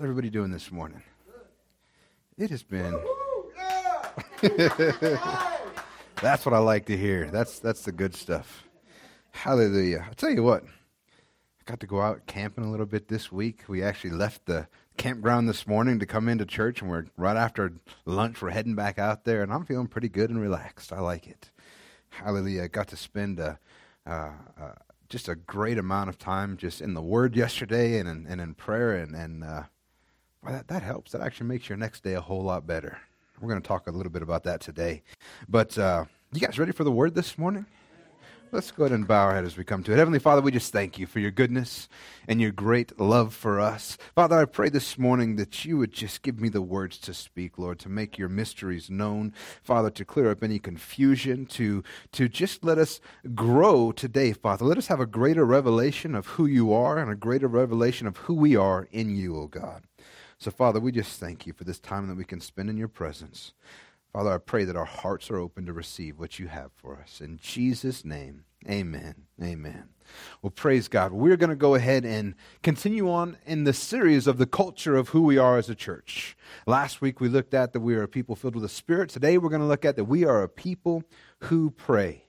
How's everybody doing this morning? It has been. that's what I like to hear. That's that's the good stuff. Hallelujah. I'll tell you what. I got to go out camping a little bit this week. We actually left the campground this morning to come into church, and we're right after lunch. We're heading back out there, and I'm feeling pretty good and relaxed. I like it. Hallelujah. I got to spend a, uh, uh, just a great amount of time just in the Word yesterday and in, and in prayer, and, and uh, well, that, that helps. That actually makes your next day a whole lot better. We're going to talk a little bit about that today. But uh, you guys ready for the Word this morning? Let's go ahead and bow our head as we come to it. Heavenly Father, we just thank you for your goodness and your great love for us. Father, I pray this morning that you would just give me the words to speak, Lord, to make your mysteries known. Father, to clear up any confusion, to, to just let us grow today, Father. Let us have a greater revelation of who you are and a greater revelation of who we are in you, O God. So, Father, we just thank you for this time that we can spend in your presence. Father, I pray that our hearts are open to receive what you have for us. In Jesus' name, amen. Amen. Well, praise God. We're going to go ahead and continue on in the series of the culture of who we are as a church. Last week we looked at that we are a people filled with the Spirit. Today we're going to look at that we are a people who pray.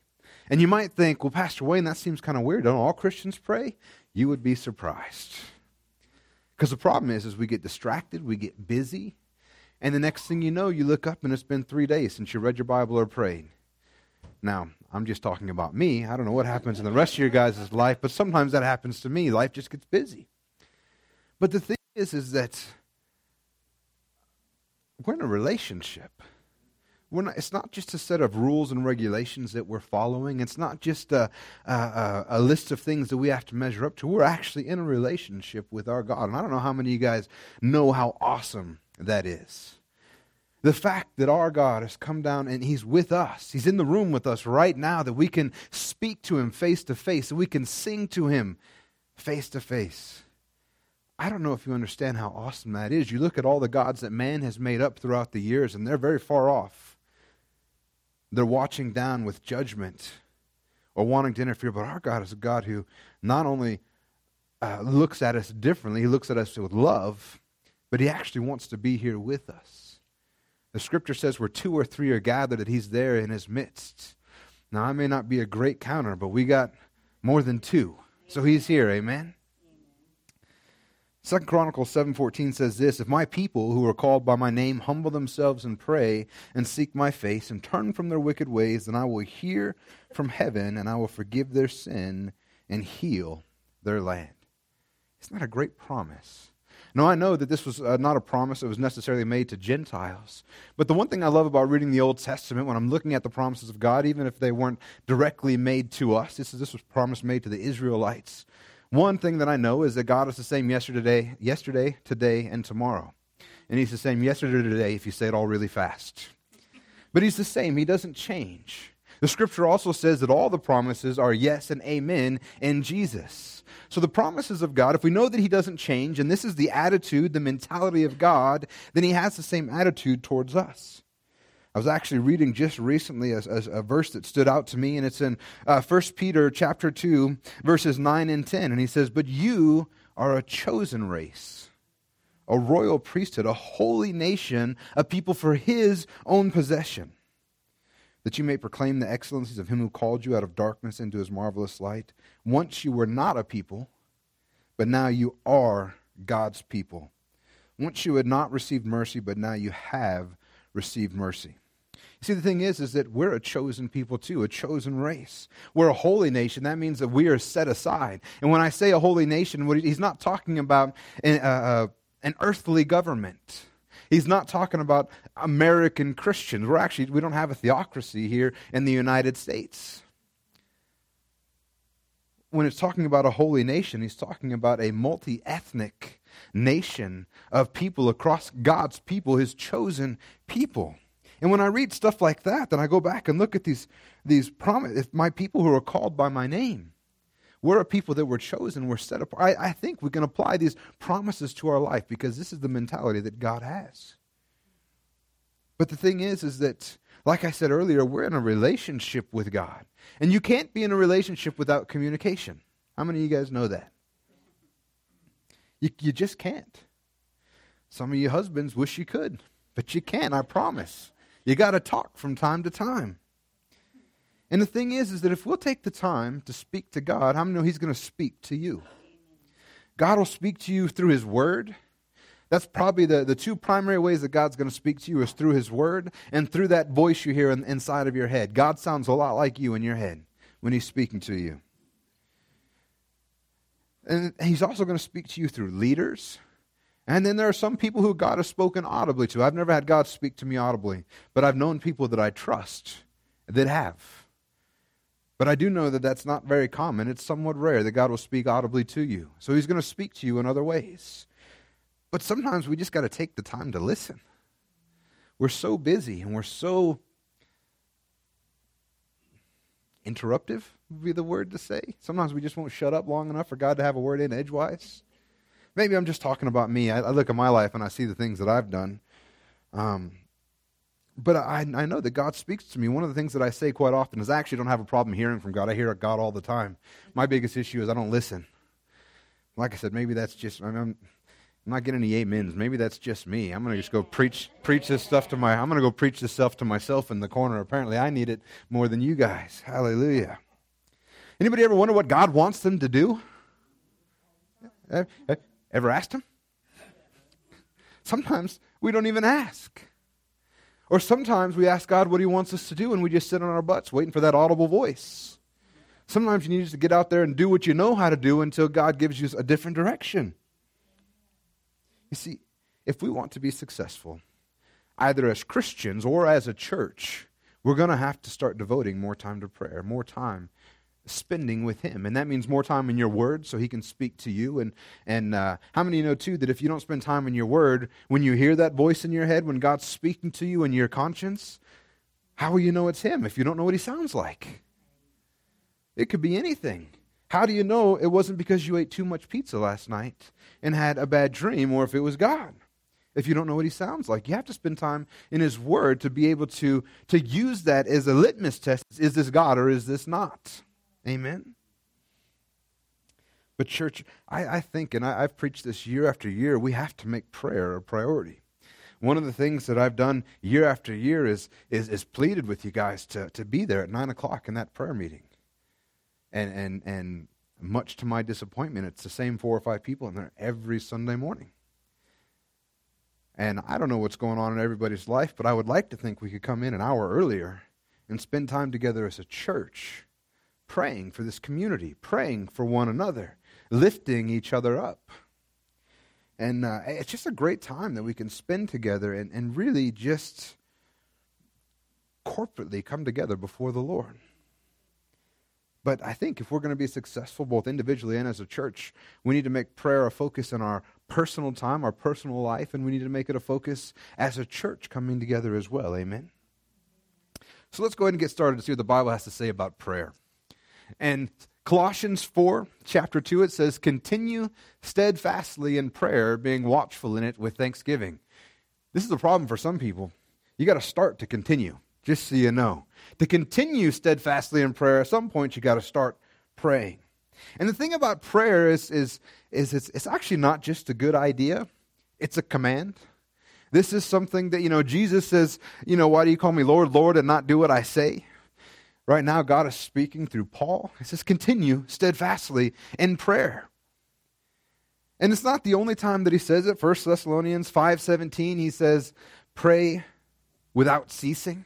And you might think, well, Pastor Wayne, that seems kind of weird. Don't all Christians pray? You would be surprised. Because the problem is, is we get distracted, we get busy, and the next thing you know, you look up and it's been three days since you read your Bible or prayed. Now, I'm just talking about me. I don't know what happens in the rest of your guys' life, but sometimes that happens to me. Life just gets busy. But the thing is, is that we're in a relationship. Not, it's not just a set of rules and regulations that we're following. It's not just a, a, a, list of things that we have to measure up to. We're actually in a relationship with our God. And I don't know how many of you guys know how awesome that is. The fact that our God has come down and He's with us, He's in the room with us right now, that we can speak to Him face to face, that we can sing to Him face to face. I don't know if you understand how awesome that is. You look at all the gods that man has made up throughout the years, and they're very far off. They're watching down with judgment or wanting to interfere, but our God is a God who not only uh, looks at us differently, He looks at us with love, but he actually wants to be here with us. The scripture says where two or three are gathered, that he's there in his midst. Now, I may not be a great counter, but we got more than two. So he's here, amen? Second Chronicles 7:14 says this, if my people who are called by my name humble themselves and pray and seek my face and turn from their wicked ways, then I will hear from heaven and I will forgive their sin and heal their land. Isn't that a great promise? Now, I know that this was uh, not a promise that was necessarily made to Gentiles. But the one thing I love about reading the Old Testament, when I'm looking at the promises of God, even if they weren't directly made to us, this, is, this was promise made to the Israelites. One thing that I know is that God is the same yesterday, yesterday, today, and tomorrow. And He's the same yesterday, today, if you say it all really fast. But He's the same, He doesn't change. The scripture also says that all the promises are yes and amen in Jesus. So the promises of God, if we know that He doesn't change, and this is the attitude, the mentality of God, then He has the same attitude towards us. I was actually reading just recently a, a, a, verse that stood out to me, and it's in uh, 1 Peter chapter 2, verses 9 and 10. And he says, But you are a chosen race, a royal priesthood, a holy nation, a people for his own possession that you may proclaim the excellencies of him who called you out of darkness into his marvelous light. Once you were not a people, but now you are God's people. Once you had not received mercy, but now you have received mercy. See, the thing is, is that we're a chosen people too, a chosen race. We're a holy nation. That means that we are set aside. And when I say a holy nation, he's not talking about an, uh, uh, an earthly government. He's not talking about American Christians. We're actually, we don't have a theocracy here in the United States. When it's talking about a holy nation, he's talking about a multi ethnic nation of people across God's people, his chosen people. And when I read stuff like that, then I go back and look at these, these promises, my people who are called by my name. We're a people that were chosen, we're set apart. I, I think we can apply these promises to our life because this is the mentality that God has. But the thing is, is that, like I said earlier, we're in a relationship with God. And you can't be in a relationship without communication. How many of you guys know that? You, you just can't. Some of you husbands wish you could, but you can't, I promise. You got to talk from time to time. And the thing is, is that if we'll take the time to speak to God, how many know He's going to speak to you? God will speak to you through His Word. That's probably the, the two primary ways that God's going to speak to you is through His Word and through that voice you hear in, inside of your head. God sounds a lot like you in your head when He's speaking to you. And He's also going to speak to you through leaders. And then there are some people who God has spoken audibly to. I've never had God speak to me audibly, but I've known people that I trust that have. But I do know that that's not very common. It's somewhat rare that God will speak audibly to you. So he's going to speak to you in other ways. But sometimes we just got to take the time to listen. We're so busy and we're so interruptive, would be the word to say. Sometimes we just won't shut up long enough for God to have a word in edgewise. Maybe I'm just talking about me. I, I look at my life and I see the things that I've done. Um, but I, I know that God speaks to me. One of the things that I say quite often is I actually don't have a problem hearing from God. I hear God all the time. My biggest issue is I don't listen. Like I said, maybe that's just, I I'm not getting any amens. Maybe that's just me. I'm going to just go preach preach this stuff to my I'm going to go preach this stuff to myself in the corner. Apparently I need it more than you guys. Hallelujah. Anybody ever wonder what God wants them to do? Ever asked him? Sometimes we don't even ask. Or sometimes we ask God what He wants us to do and we just sit on our butts waiting for that audible voice. Sometimes you need to get out there and do what you know how to do until God gives you a different direction. You see, if we want to be successful, either as Christians or as a church, we're going to have to start devoting more time to prayer, more time spending with him. And that means more time in your word so he can speak to you. And and uh, how many you know too that if you don't spend time in your word when you hear that voice in your head when god's speaking to you in your conscience how will you know it's him if you don't know what he sounds like? It could be anything. How do you know it wasn't because you ate too much pizza last night and had a bad dream or if it was god? If you don't know what he sounds like you have to spend time in his word to be able to to use that as a litmus test. Is this god or is this not Amen? But, church, I, I think, and I, I've preached this year after year, we have to make prayer a priority. One of the things that I've done year after year is, is, is pleaded with you guys to, to be there at 9 o'clock in that prayer meeting. And, and, and much to my disappointment, it's the same four or five people in there every Sunday morning. And I don't know what's going on in everybody's life, but I would like to think we could come in an hour earlier and spend time together as a church praying for this community, praying for one another, lifting each other up. And uh, it's just a great time that we can spend together and, and really just corporately come together before the Lord. But I think if we're going to be successful, both individually and as a church, we need to make prayer a focus in our personal time, our personal life, and we need to make it a focus as a church coming together as well. Amen? So let's go ahead and get started to see what the Bible has to say about prayer. And Colossians 4, chapter 2, it says, Continue steadfastly in prayer, being watchful in it with thanksgiving. This is a problem for some people. You got to start to continue, just so you know. To continue steadfastly in prayer, at some point you got to start praying. And the thing about prayer is, is, is it's, it's actually not just a good idea, it's a command. This is something that, you know, Jesus says, you know, why do you call me Lord, Lord, and not do what I say? Right now, God is speaking through Paul. He says, continue steadfastly in prayer. And it's not the only time that he says it. 1 Thessalonians 5.17, he says, pray without ceasing.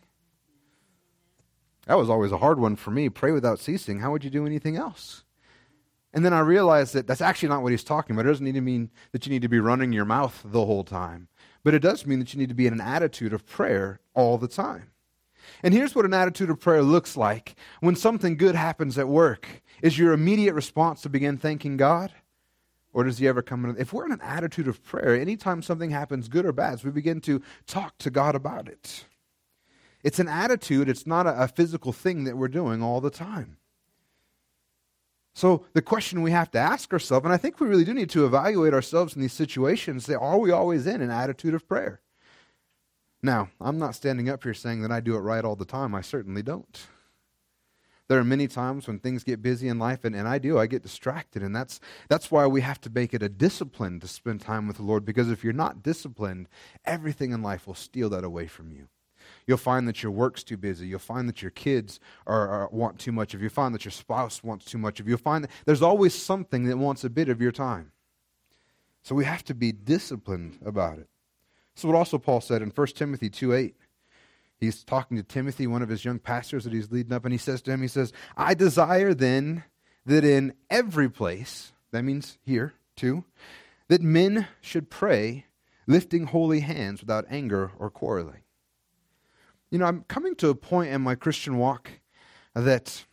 That was always a hard one for me. Pray without ceasing. How would you do anything else? And then I realized that that's actually not what he's talking about. It doesn't need to mean that you need to be running your mouth the whole time. But it does mean that you need to be in an attitude of prayer all the time. And here's what an attitude of prayer looks like when something good happens at work. Is your immediate response to begin thanking God? Or does he ever come in? If we're in an attitude of prayer, anytime something happens, good or bad, we begin to talk to God about it. It's an attitude, it's not a, a physical thing that we're doing all the time. So the question we have to ask ourselves, and I think we really do need to evaluate ourselves in these situations, are we always in an attitude of prayer? Now, I'm not standing up here saying that I do it right all the time. I certainly don't. there are many times when things get busy in life, and, and I do, I get distracted. And that's, that's why we have to make it a discipline to spend time with the Lord, because if you're not disciplined, everything in life will steal that away from you. You'll find that your work's too busy. You'll find that your kids are, are, want too much of you. You'll find that your spouse wants too much of you. You'll find that there's always something that wants a bit of your time. So we have to be disciplined about it. So what also Paul said in 1 Timothy 2 8. He's talking to Timothy, one of his young pastors that he's leading up, and he says to him, he says, I desire then that in every place, that means here too, that men should pray, lifting holy hands without anger or quarreling. You know, I'm coming to a point in my Christian walk that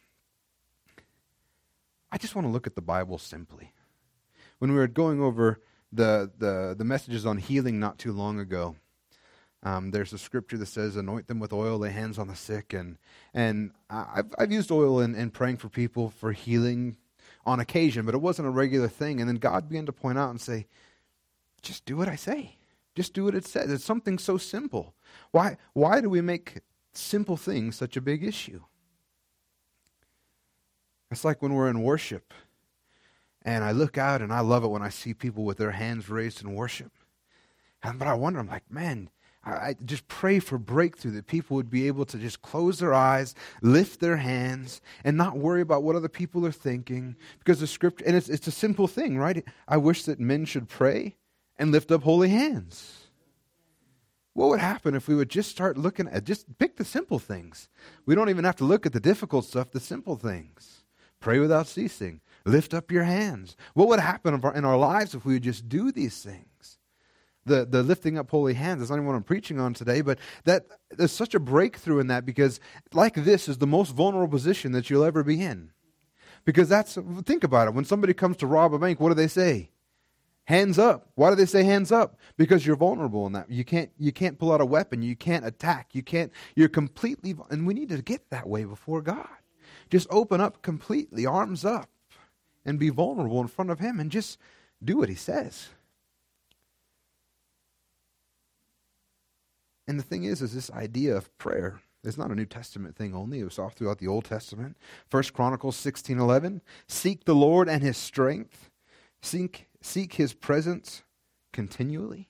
I just want to look at the Bible simply. When we were going over the, the, the messages on healing not too long ago, um, there's a scripture that says, anoint them with oil, lay hands on the sick. And, and I've, I've used oil in, in praying for people for healing on occasion, but it wasn't a regular thing. And then God began to point out and say, just do what I say. Just do what it says. It's something so simple. Why, why do we make simple things such a big issue? It's like when we're in worship and I look out and I love it when I see people with their hands raised in worship. And, but I wonder, I'm like, man, I, I just pray for breakthrough that people would be able to just close their eyes, lift their hands, and not worry about what other people are thinking. Because the scripture, and it's, it's a simple thing, right? I wish that men should pray and lift up holy hands. What would happen if we would just start looking at just pick the simple things? We don't even have to look at the difficult stuff, the simple things. Pray without ceasing. Lift up your hands. What would happen in our lives if we would just do these things? The, the lifting up holy hands is not even what I'm preaching on today, but that there's such a breakthrough in that because like this is the most vulnerable position that you'll ever be in. Because that's think about it. When somebody comes to rob a bank, what do they say? Hands up. Why do they say hands up? Because you're vulnerable in that. You can't you can't pull out a weapon. You can't attack. You can't you're completely and we need to get that way before God. Just open up completely, arms up, and be vulnerable in front of him and just do what he says. And the thing is, is this idea of prayer is not a New Testament thing only. It was all throughout the Old Testament. First Chronicles sixteen eleven. Seek the Lord and his strength. Seek seek his presence continually.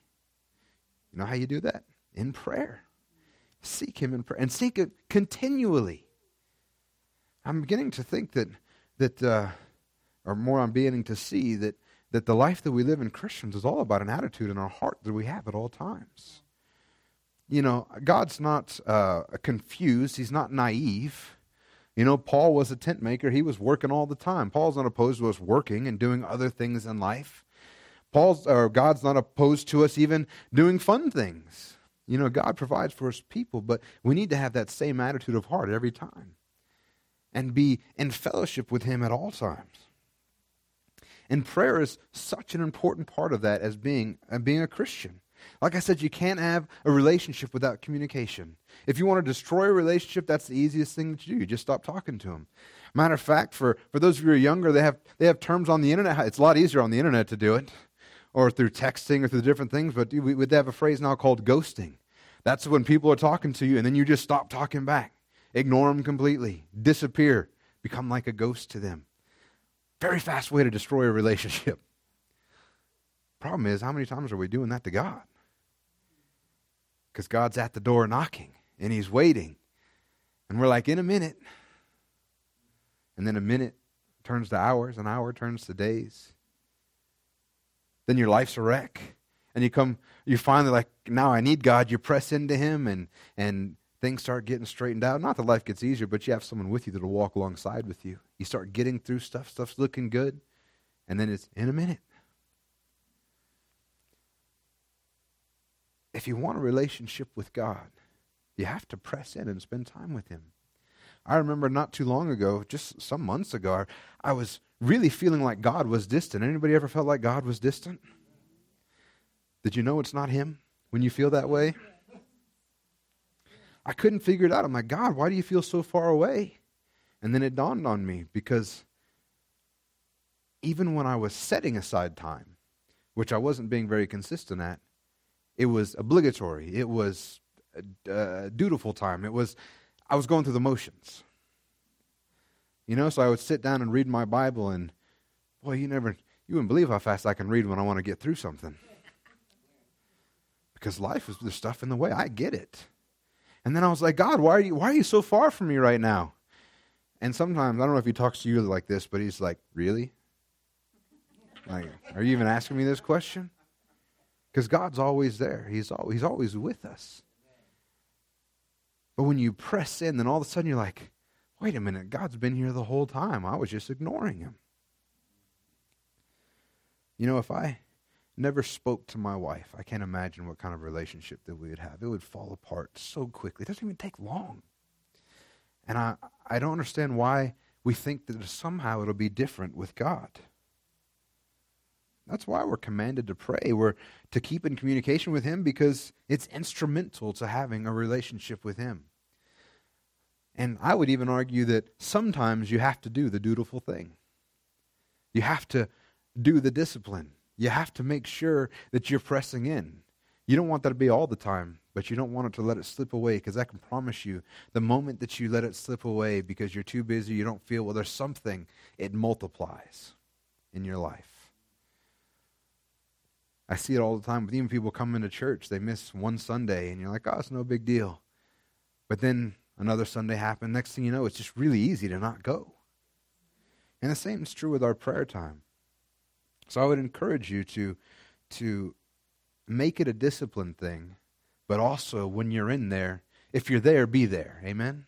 You know how you do that? In prayer. Seek him in prayer and seek it continually. I'm beginning to think that that uh, or more I'm beginning to see that that the life that we live in Christians is all about an attitude in our heart that we have at all times. You know, God's not uh, confused. He's not naive. You know, Paul was a tent maker. He was working all the time. Paul's not opposed to us working and doing other things in life. Paul's or God's not opposed to us even doing fun things. You know, God provides for his people, but we need to have that same attitude of heart every time and be in fellowship with him at all times. And prayer is such an important part of that as being, uh, being a Christian. Like I said, you can't have a relationship without communication. If you want to destroy a relationship, that's the easiest thing to do. You just stop talking to them. Matter of fact, for, for those of you who are younger, they have, they have terms on the internet. It's a lot easier on the internet to do it, or through texting or through different things, but we, we have a phrase now called ghosting. That's when people are talking to you and then you just stop talking back. Ignore them completely, disappear, become like a ghost to them. Very fast way to destroy a relationship. Problem is, how many times are we doing that to God? Because God's at the door knocking and He's waiting. And we're like, in a minute. And then a minute turns to hours, an hour turns to days. Then your life's a wreck. And you come, you finally like, now I need God. You press into Him and, and things start getting straightened out. Not that life gets easier, but you have someone with you that'll walk alongside with you. You start getting through stuff, stuff's looking good, and then it's in a minute. If you want a relationship with God, you have to press in and spend time with Him. I remember not too long ago, just some months ago, I was really feeling like God was distant. Anybody ever felt like God was distant? Did you know it's not Him when you feel that way? I couldn't figure it out. I'm like, God, why do you feel so far away? And then it dawned on me because even when I was setting aside time, which I wasn't being very consistent at, it was obligatory. It was a, dutiful time. It was, I was going through the motions. You know, so I would sit down and read my Bible, and boy, you never, you wouldn't believe how fast I can read when I want to get through something. Because life is there's stuff in the way. I get it. And then I was like, God, why are you why are you so far from me right now? And sometimes I don't know if he talks to you like this, but he's like, Really? Like, are you even asking me this question? Because God's always there. He's always, he's always with us. But when you press in, then all of a sudden you're like, wait a minute, God's been here the whole time. I was just ignoring him. You know, if I never spoke to my wife, I can't imagine what kind of relationship that we would have. It would fall apart so quickly. It doesn't even take long. And I, I don't understand why we think that somehow it'll be different with God. That's why we're commanded to pray. We're to keep in communication with Him because it's instrumental to having a relationship with Him. And I would even argue that sometimes you have to do the dutiful thing. You have to do the discipline. You have to make sure that you're pressing in. You don't want that to be all the time, but you don't want it to let it slip away because I can promise you the moment that you let it slip away because you're too busy, you don't feel, well, there's something, it multiplies in your life. I see it all the time with even people coming to church. They miss one Sunday, and you're like, oh, it's no big deal. But then another Sunday happened. Next thing you know, it's just really easy to not go. And the same is true with our prayer time. So I would encourage you to, to make it a discipline thing, but also when you're in there, if you're there, be there. Amen?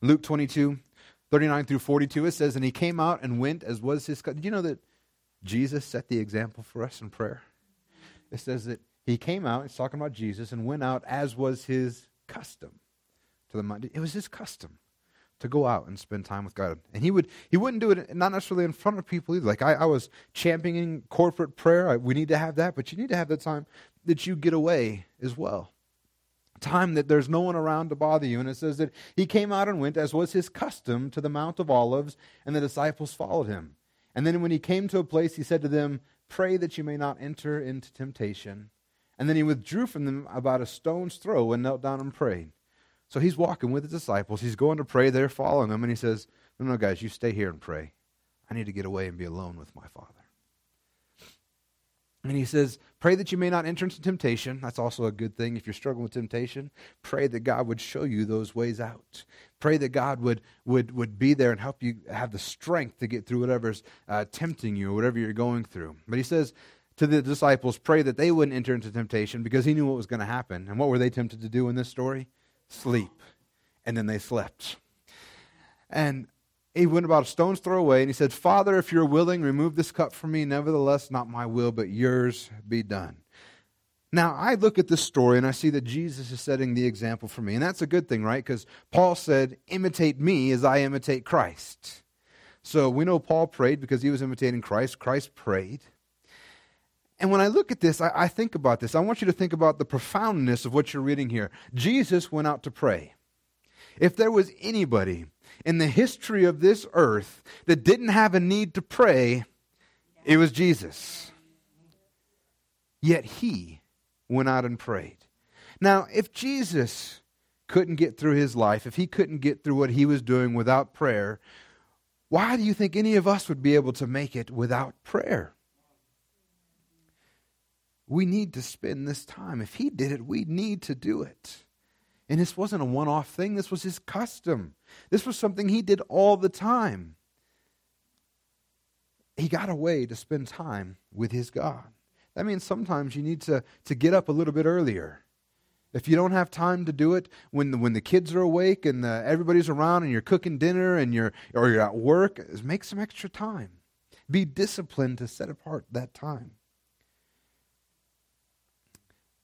Luke 22, 39 through 42, it says, And he came out and went as was his. Did you know that Jesus set the example for us in prayer? It says that he came out, it's talking about Jesus, and went out as was his custom to the mountain. It was his custom to go out and spend time with God. And he would he wouldn't do it not necessarily in front of people either. Like I, I was championing corporate prayer. I, we need to have that, but you need to have the time that you get away as well. Time that there's no one around to bother you. And it says that he came out and went, as was his custom, to the Mount of Olives, and the disciples followed him. And then when he came to a place, he said to them, Pray that you may not enter into temptation. And then he withdrew from them about a stone's throw and knelt down and prayed. So he's walking with his disciples. He's going to pray. They're following him. And he says, No, no, guys, you stay here and pray. I need to get away and be alone with my Father. And he says, Pray that you may not enter into temptation. That's also a good thing. If you're struggling with temptation, pray that God would show you those ways out. Pray that God would, would, would be there and help you have the strength to get through whatever's uh, tempting you or whatever you're going through. But he says to the disciples, Pray that they wouldn't enter into temptation because he knew what was going to happen. And what were they tempted to do in this story? Sleep. And then they slept. And he went about a stone's throw away and he said, Father, if you're willing, remove this cup from me. Nevertheless, not my will, but yours be done. Now, I look at this story and I see that Jesus is setting the example for me. And that's a good thing, right? Because Paul said, imitate me as I imitate Christ. So we know Paul prayed because he was imitating Christ. Christ prayed. And when I look at this, I, I think about this. I want you to think about the profoundness of what you're reading here. Jesus went out to pray. If there was anybody in the history of this earth that didn't have a need to pray, it was Jesus. Yet he went out and prayed. Now, if Jesus couldn't get through his life, if he couldn't get through what he was doing without prayer, why do you think any of us would be able to make it without prayer? We need to spend this time. If he did it, we need to do it. And this wasn't a one off thing, this was his custom. This was something he did all the time. He got away to spend time with his God. That means sometimes you need to, to get up a little bit earlier. If you don't have time to do it when the, when the kids are awake and the, everybody's around and you're cooking dinner and you're or you're at work, make some extra time. Be disciplined to set apart that time.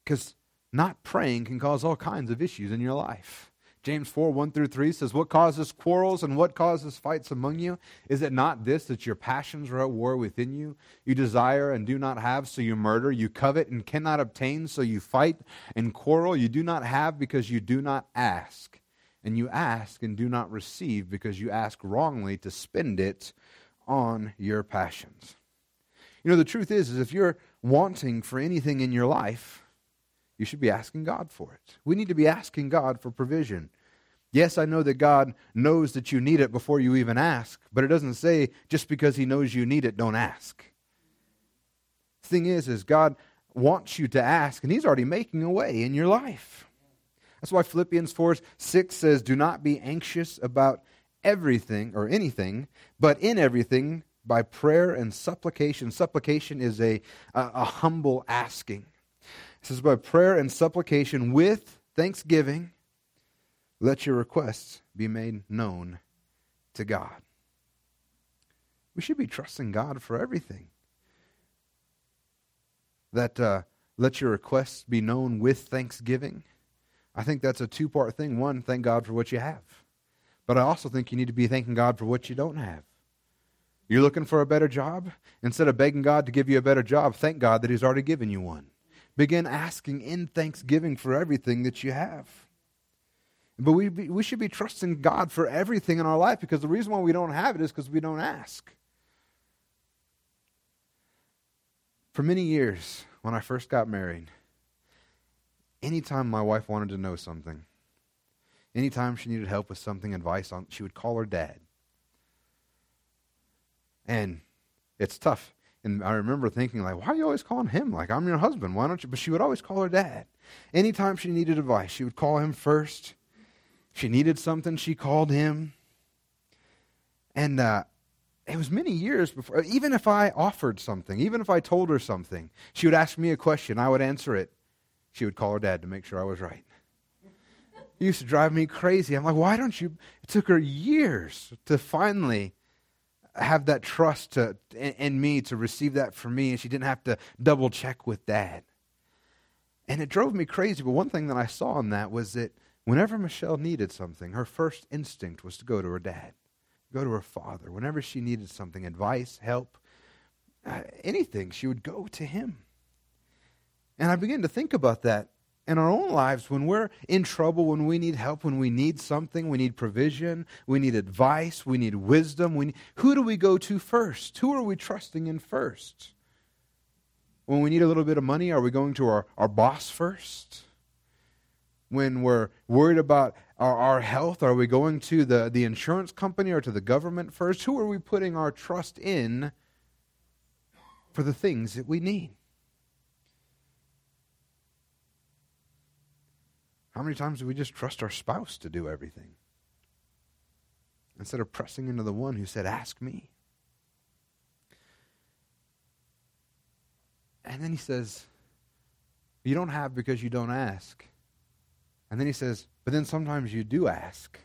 Because not praying can cause all kinds of issues in your life. James 4 1 through 3 says, What causes quarrels and what causes fights among you? Is it not this, that your passions are at war within you? You desire and do not have, so you murder. You covet and cannot obtain, so you fight and quarrel. You do not have because you do not ask. And you ask and do not receive because you ask wrongly to spend it on your passions. You know, the truth is, is if you're wanting for anything in your life, you should be asking God for it. We need to be asking God for provision. Yes, I know that God knows that you need it before you even ask, but it doesn't say just because He knows you need it, don't ask. The thing is, is God wants you to ask, and He's already making a way in your life. That's why Philippians 4 6 says, Do not be anxious about everything or anything, but in everything by prayer and supplication. Supplication is a, a, a humble asking. It says, By prayer and supplication with thanksgiving let your requests be made known to God. We should be trusting God for everything. That uh, let your requests be known with thanksgiving. I think that's a two part thing. One, thank God for what you have. But I also think you need to be thanking God for what you don't have. You're looking for a better job? Instead of begging God to give you a better job, thank God that He's already given you one. Begin asking in thanksgiving for everything that you have. But we, we should be trusting God for everything in our life because the reason why we don't have it is because we don't ask. For many years, when I first got married, anytime my wife wanted to know something, anytime she needed help with something, advice on, she would call her dad. And it's tough. And I remember thinking, like, why are you always calling him? Like, I'm your husband. Why don't you? But she would always call her dad. Anytime she needed advice, she would call him first she needed something, she called him. And uh, it was many years before, even if I offered something, even if I told her something, she would ask me a question, I would answer it. She would call her dad to make sure I was right. It used to drive me crazy. I'm like, why don't you? It took her years to finally have that trust to, in, in me to receive that from me, and she didn't have to double check with dad. And it drove me crazy. But one thing that I saw in that was that Whenever Michelle needed something, her first instinct was to go to her dad, go to her father. Whenever she needed something, advice, help, uh, anything, she would go to him. And I began to think about that in our own lives when we're in trouble, when we need help, when we need something, we need provision, we need advice, we need wisdom. We need, who do we go to first? Who are we trusting in first? When we need a little bit of money, are we going to our, our boss first? when we're worried about our, our health? Are we going to the, the insurance company or to the government first? Who are we putting our trust in for the things that we need? How many times do we just trust our spouse to do everything? Instead of pressing into the one who said, Ask me. And then he says, You don't have because you don't ask. And then he says, But then sometimes you do ask,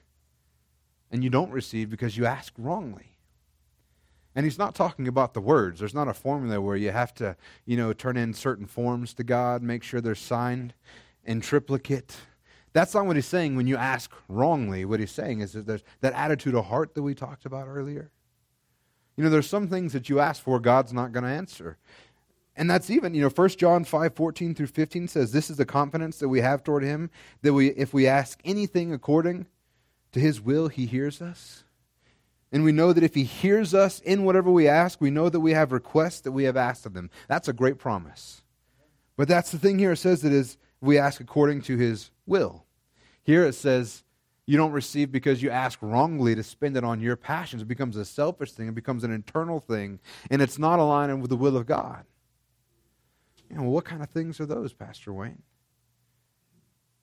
and you don't receive because you ask wrongly. And he's not talking about the words. There's not a formula where you have to, you know, turn in certain forms to God, make sure they're signed in triplicate. That's not what he's saying when you ask wrongly. What he's saying is that there's that attitude of heart that we talked about earlier. You know, there's some things that you ask for, God's not going to answer. And that's even, you know, 1 John 5, 14 through 15 says, This is the confidence that we have toward him, that we, if we ask anything according to his will, he hears us. And we know that if he hears us in whatever we ask, we know that we have requests that we have asked of him. That's a great promise. But that's the thing here. It says that is we ask according to his will. Here it says you don't receive because you ask wrongly to spend it on your passions. It becomes a selfish thing, it becomes an internal thing, and it's not aligning with the will of God. You know, what kind of things are those, Pastor Wayne?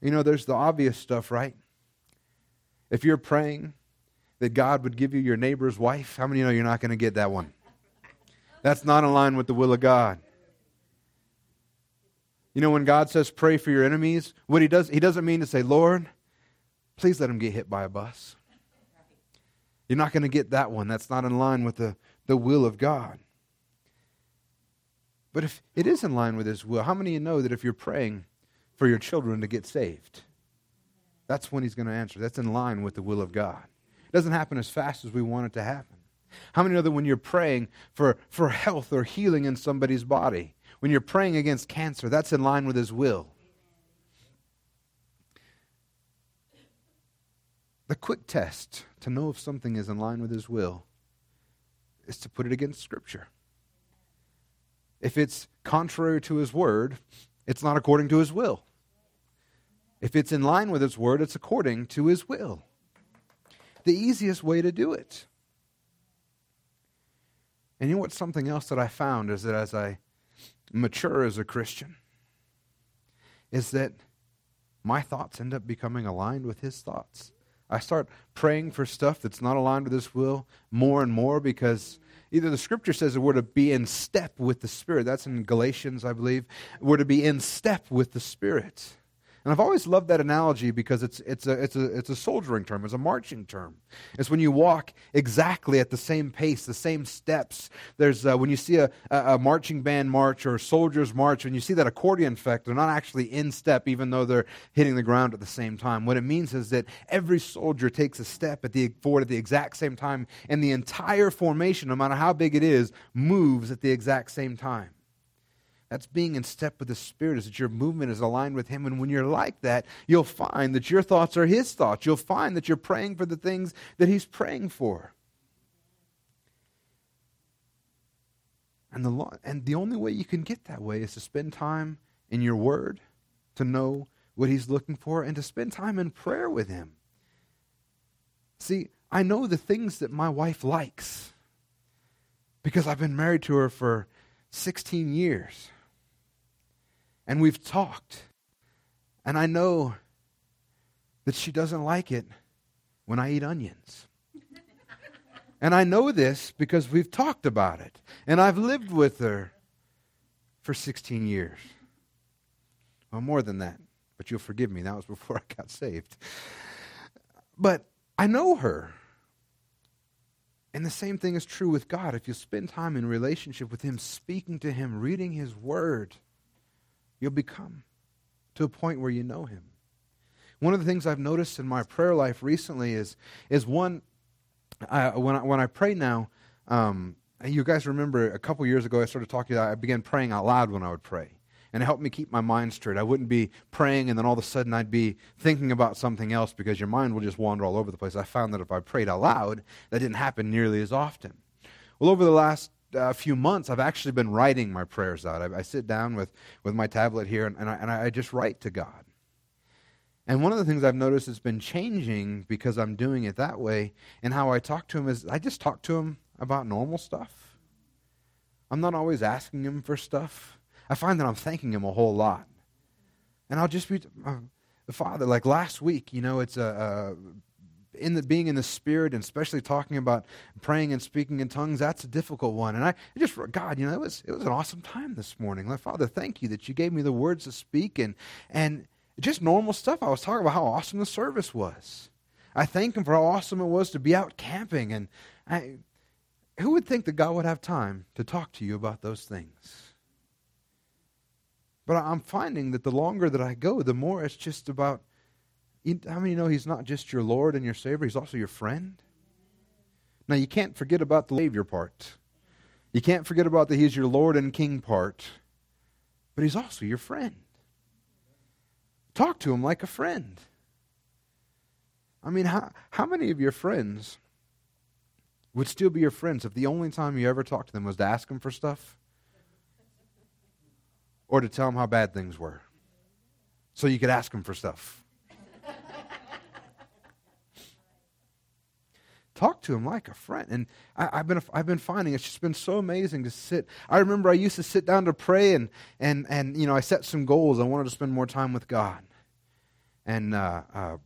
You know, there's the obvious stuff, right? If you're praying that God would give you your neighbor's wife, how many know you're not going to get that one? That's not line with the will of God. You know, when God says pray for your enemies, what he does, he doesn't mean to say, Lord, please let him get hit by a bus. You're not going to get that one. That's not in line with the, the will of God. But if it is in line with His will, how many of you know that if you're praying for your children to get saved, that's when He's going to answer? That's in line with the will of God. It doesn't happen as fast as we want it to happen. How many know that when you're praying for, for health or healing in somebody's body, when you're praying against cancer, that's in line with His will? The quick test to know if something is in line with His will is to put it against Scripture. If it's contrary to his word, it's not according to his will. If it's in line with his word, it's according to his will. the easiest way to do it. And you know what? Something else that I found is that as I mature as a Christian, is that my thoughts end up becoming aligned with his thoughts. I start praying for stuff that's not aligned with his will more and more because either the scripture says that we're to be in step with the Spirit. That's in Galatians, I believe. We're to be in step with the Spirit. And I've always loved that analogy because it's, it's, a, it's, a, it's a soldiering term, it's a marching term. It's when you walk exactly at the same pace, the same steps. There's uh, when you see a, a, marching band march or a soldier's march, when you see that accordion effect, they're not actually in step even though they're hitting the ground at the same time. What it means is that every soldier takes a step at the, forward at the exact same time, and the entire formation, no matter how big it is, moves at the exact same time. That's being in step with the Spirit, is that your movement is aligned with Him. And when you're like that, you'll find that your thoughts are His thoughts. You'll find that you're praying for the things that He's praying for. And the, and the only way you can get that way is to spend time in your Word, to know what He's looking for, and to spend time in prayer with Him. See, I know the things that my wife likes because I've been married to her for 16 years and we've talked. And I know that she doesn't like it when I eat onions. and I know this because we've talked about it. And I've lived with her for 16 years. Well, more than that. But you'll forgive me. That was before I got saved. But I know her. And the same thing is true with God. If you spend time in relationship with Him, speaking to Him, reading His Word, you'll become to a point where you know Him. One of the things I've noticed in my prayer life recently is, is one, I, when, I, when I pray now, um, you guys remember a couple years ago I started talking, I began praying out loud when I would pray. And it helped me keep my mind straight. I wouldn't be praying and then all of a sudden I'd be thinking about something else because your mind will just wander all over the place. I found that if I prayed out loud, that didn't happen nearly as often. Well, over the last uh, few months, I've actually been writing my prayers out. I, I sit down with, with my tablet here and, and, I, and I just write to God. And one of the things I've noticed has been changing because I'm doing it that way and how I talk to him is I just talk to him about normal stuff. I'm not always asking him for stuff. I find that I'm thanking him a whole lot. And I'll just be, uh, Father, like last week, you know, it's a, a in the being in the spirit and especially talking about praying and speaking in tongues that's a difficult one. And i just god you know it was it was an awesome time this morning. Like father thank you that you gave me the words to speak and and just normal stuff. I was talking about how awesome the service was. I thank him for how awesome it was to be out camping. And i who would think that god would have time to talk to you about those things? But i'm finding that the longer that i go the more it's just about how many know He's not just your Lord and your Savior, He's also your friend? Now, you can't forget about the Savior part. You can't forget about the He's your Lord and King part. But He's also your friend. Talk to Him like a friend. I mean, how, how many of your friends would still be your friends if the only time you ever talked to them was to ask them for stuff? Or to tell them how bad things were? So you could ask them for stuff. Talk to him like a friend. And I, have been I've been finding it's just been so amazing to sit. I remember I used to sit down to pray and and and you know I set some goals. I wanted to spend more time with God. And uh, uh,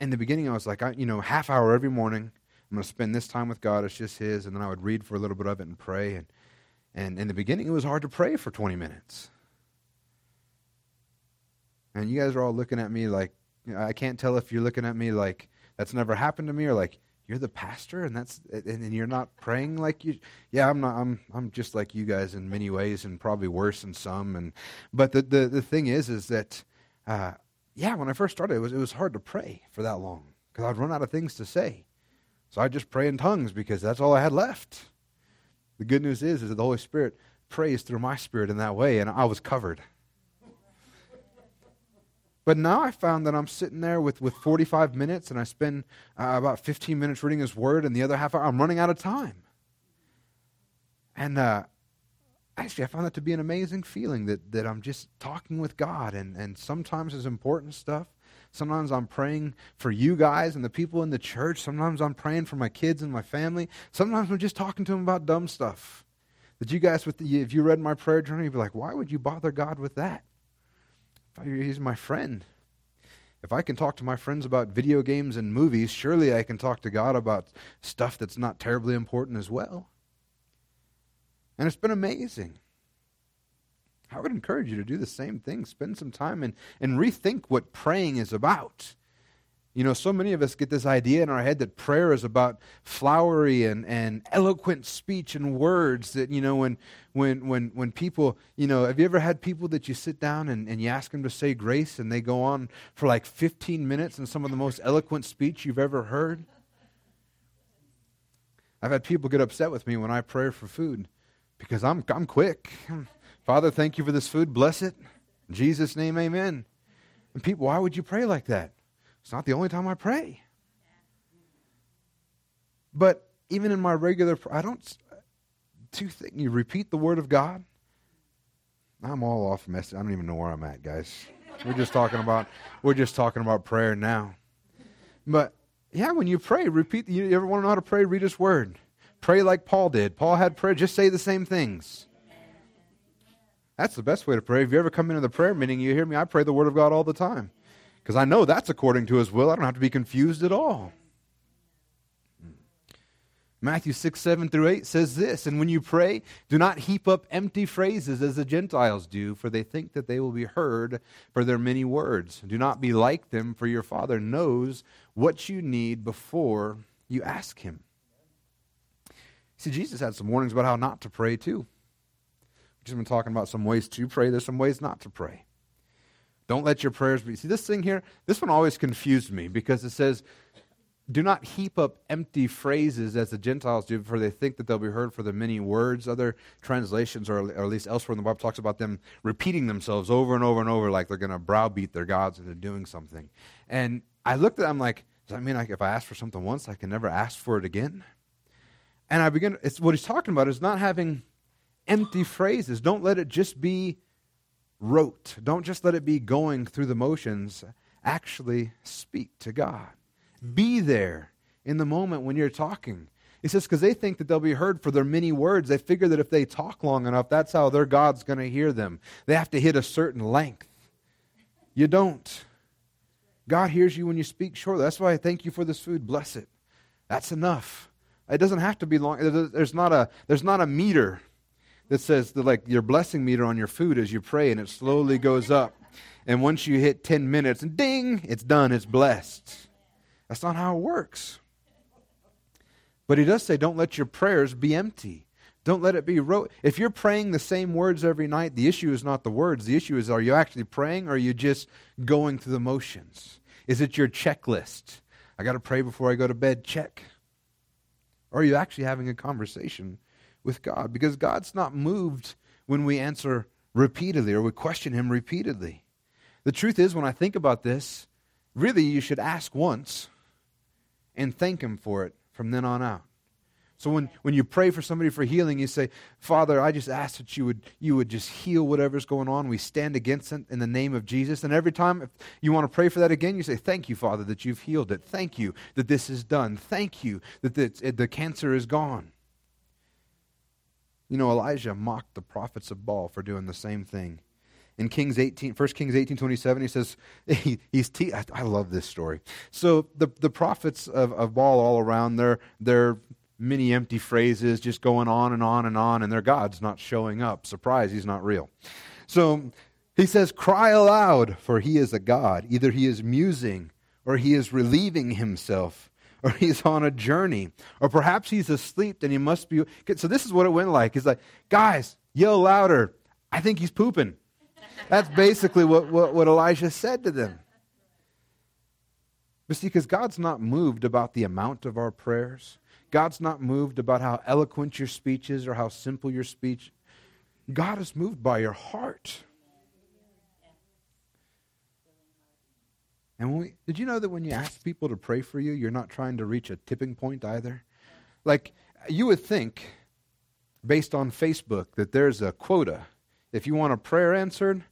in the beginning, I was like, I, you know, half hour every morning. I'm going to spend this time with God. It's just His, and then I would read for a little bit of it and pray. And and in the beginning, it was hard to pray for 20 minutes. And you guys are all looking at me like I can't tell if you're looking at me like that's never happened to me or like you're the pastor and that's and you're not praying like you yeah i'm not i'm i'm just like you guys in many ways and probably worse in some and but the the, the thing is is that uh, yeah when i first started it was it was hard to pray for that long because i'd run out of things to say. So i just pray in tongues because that's all i had left. The good news is is that the holy spirit prays through my spirit in that way and i was covered but now I found that I'm sitting there with, with 45 minutes and I spend uh, about 15 minutes reading His Word, and the other half hour, I'm running out of time. And uh, actually, I found that to be an amazing feeling that, that I'm just talking with God, and, and sometimes it's important stuff, Sometimes I'm praying for you guys and the people in the church. Sometimes I'm praying for my kids and my family. Sometimes I'm just talking to them about dumb stuff. That you guys, with the, if you read my prayer journal, you'd be like, why would you bother God with that? He's my friend. If I can talk to my friends about video games and movies, surely I can talk to God about stuff that's not terribly important as well. And it's been amazing. I would encourage you to do the same thing. Spend some time and, and rethink what praying is about. You know, so many of us get this idea in our head that prayer is about flowery and, and eloquent speech and words that, you know, when, when, when, when people, you know, have you ever had people that you sit down and, and you ask them to say grace and they go on for like 15 minutes and some of the most eloquent speech you've ever heard? I've had people get upset with me when I pray for food because I'm, I'm quick. Father, thank you for this food. Bless it. In Jesus' name, amen. And people, why would you pray like that? It's not the only time I pray. But even in my regular, I don't. Two things. You repeat the word of God. I'm all off message. I don't even know where I'm at, guys. We're just talking about. We're just talking about prayer now. But yeah, when you pray, repeat. You ever want to know how to pray? Read His word. Pray like Paul did. Paul had prayer. Just say the same things. That's the best way to pray. If you ever come into the prayer meeting, you hear me, I pray the Word of God all the time. Because I know that's according to His will. I don't have to be confused at all. Matthew 6, 7 through 8 says this And when you pray, do not heap up empty phrases as the Gentiles do, for they think that they will be heard for their many words. Do not be like them, for your Father knows what you need before you ask Him. See, Jesus had some warnings about how not to pray, too We've just been talking about some ways to pray. There's some ways not to pray. Don't let your prayers be. See, this thing here, this one always confused me because it says, do not heap up empty phrases as the Gentiles do, for they think that they'll be heard for the many words. Other translations, or, at least elsewhere in the Bible, talks about them repeating themselves over and over and over like they're going to browbeat their gods into doing something. And I looked at it, I'm like, does that mean like if I ask for something once, I can never ask for it again? And I begin, it's what he's talking about is not having empty phrases. Don't let it just be rote. Don't just let it be going through the motions. Actually speak to God. Be there in the moment when you're talking. He says, because they think that they'll be heard for their many words. They figure that if they talk long enough, that's how their God's going to hear them. They have to hit a certain length. You don't. God hears you when you speak shortly. That's why I thank you for this food. Bless it. That's enough. It doesn't have to be long. There's not a, there's not a meter that says that like your blessing meter on your food as you pray and it slowly goes up. And once you hit 10 minutes and ding, it's done, it's blessed. That's not how it works. But he does say, don't let your prayers be empty. Don't let it be rote. If you're praying the same words every night, the issue is not the words. The issue is, are you actually praying or are you just going through the motions? Is it your checklist? I got to pray before I go to bed. Check. Or are you actually having a conversation with God because God's not moved when we answer repeatedly or we question Him repeatedly. The truth is, when I think about this, really you should ask once and thank Him for it from then on out. So when, when you pray for somebody for healing, you say, Father, I just ask that you would, you would just heal whatever's going on. We stand against it in the name of Jesus. And every time you want to pray for that again, you say, Thank you, Father, that you've healed it. Thank you that this is done. Thank you that the, the cancer is gone. You know, Elijah mocked the prophets of Baal for doing the same thing. In Kings 18, 1 Kings 18, 27, he says, he, he's te- I, I, love this story. So the, the prophets of, of Baal all around, they're, they're many empty phrases just going on and on and on, and their God's not showing up. Surprise, he's not real. So he says, Cry aloud, for he is a God. Either he is musing or he is relieving himself or he's on a journey, or perhaps he's asleep and he must be. So this is what it went like. He's like, guys, yell louder. I think he's pooping. That's basically what, what, what Elijah said to them. But see, because God's not moved about the amount of our prayers. God's not moved about how eloquent your speech is or how simple your speech. God is moved by your heart. And we, did you know that when you ask people to pray for you, you're not trying to reach a tipping point either? Like, you would think, based on Facebook, that there's a quota. If you want a prayer answered,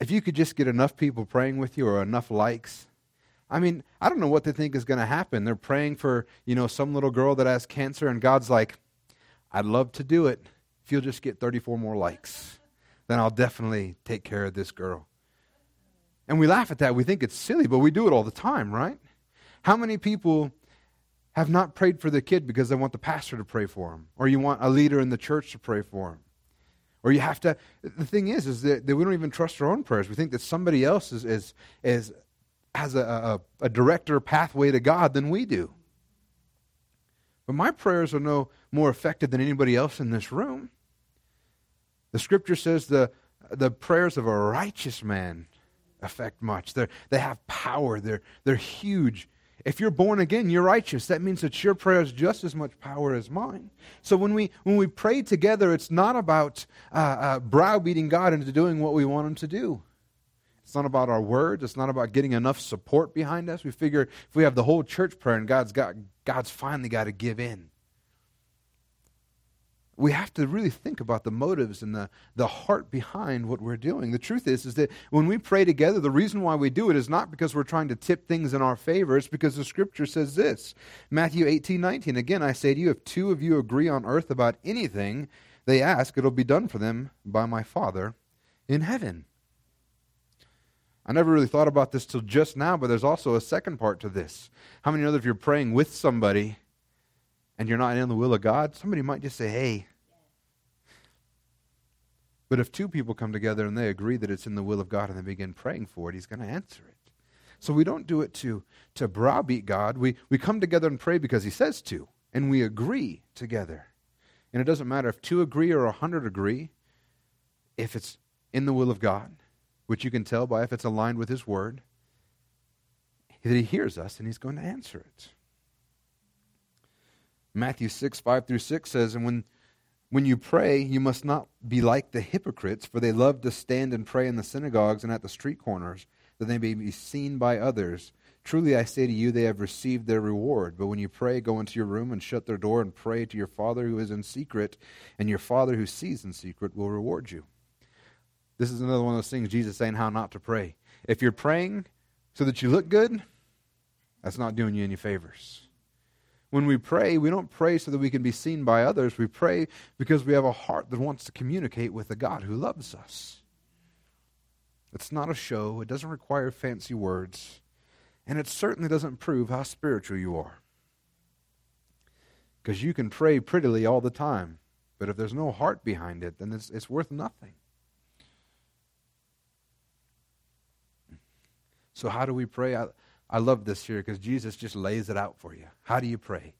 if you could just get enough people praying with you or enough likes, I mean, I don't know what they think is going to happen. They're praying for, you know, some little girl that has cancer, and God's like, I'd love to do it if you'll just get 34 more likes. Then I'll definitely take care of this girl. And we laugh at that. We think it's silly, but we do it all the time, right? How many people have not prayed for the kid because they want the pastor to pray for them, or you want a leader in the church to pray for them? Or you have to. The thing is, is that, that we don't even trust our own prayers. We think that somebody else is, is, is has a, a, a director pathway to God than we do. But my prayers are no more effective than anybody else in this room. The scripture says the, the prayers of a righteous man affect much. They're, they have power, they're, they're huge. If you're born again, you're righteous. That means that your prayer has just as much power as mine. So when we, when we pray together, it's not about uh, uh, browbeating God into doing what we want Him to do. It's not about our words. It's not about getting enough support behind us. We figure if we have the whole church prayer and God's got God's finally got to give in. We have to really think about the motives and the, the heart behind what we're doing. The truth is, is that when we pray together, the reason why we do it is not because we're trying to tip things in our favor. It's because the scripture says this. Matthew 18, 19. Again, I say to you, if two of you agree on earth about anything they ask, it'll be done for them by my Father in heaven. I never really thought about this till just now, but there's also a second part to this. How many know that if you're praying with somebody and you're not in the will of God, somebody might just say, hey. But if two people come together and they agree that it's in the will of God and they begin praying for it, He's going to answer it. So we don't do it to, to browbeat God. We, we come together and pray because He says to, and we agree together. And it doesn't matter if two agree or a hundred agree, if it's in the will of God which you can tell by if it's aligned with His Word, that He hears us and He's going to answer it. Matthew 6, 5 through 6 says, And when, when you pray, you must not be like the hypocrites, for they love to stand and pray in the synagogues and at the street corners, that they may be seen by others. Truly I say to you, they have received their reward. But when you pray, go into your room and shut their door and pray to your Father who is in secret, and your Father who sees in secret will reward you. This is another one of those things Jesus saying how not to pray. If you're praying so that you look good, that's not doing you any favors. When we pray, we don't pray so that we can be seen by others. We pray because we have a heart that wants to communicate with a God who loves us. It's not a show, it doesn't require fancy words, and it certainly doesn't prove how spiritual you are. Because you can pray prettily all the time, but if there's no heart behind it, then it's, it's worth nothing. So, how do we pray? I, I love this here because Jesus just lays it out for you. How do you pray?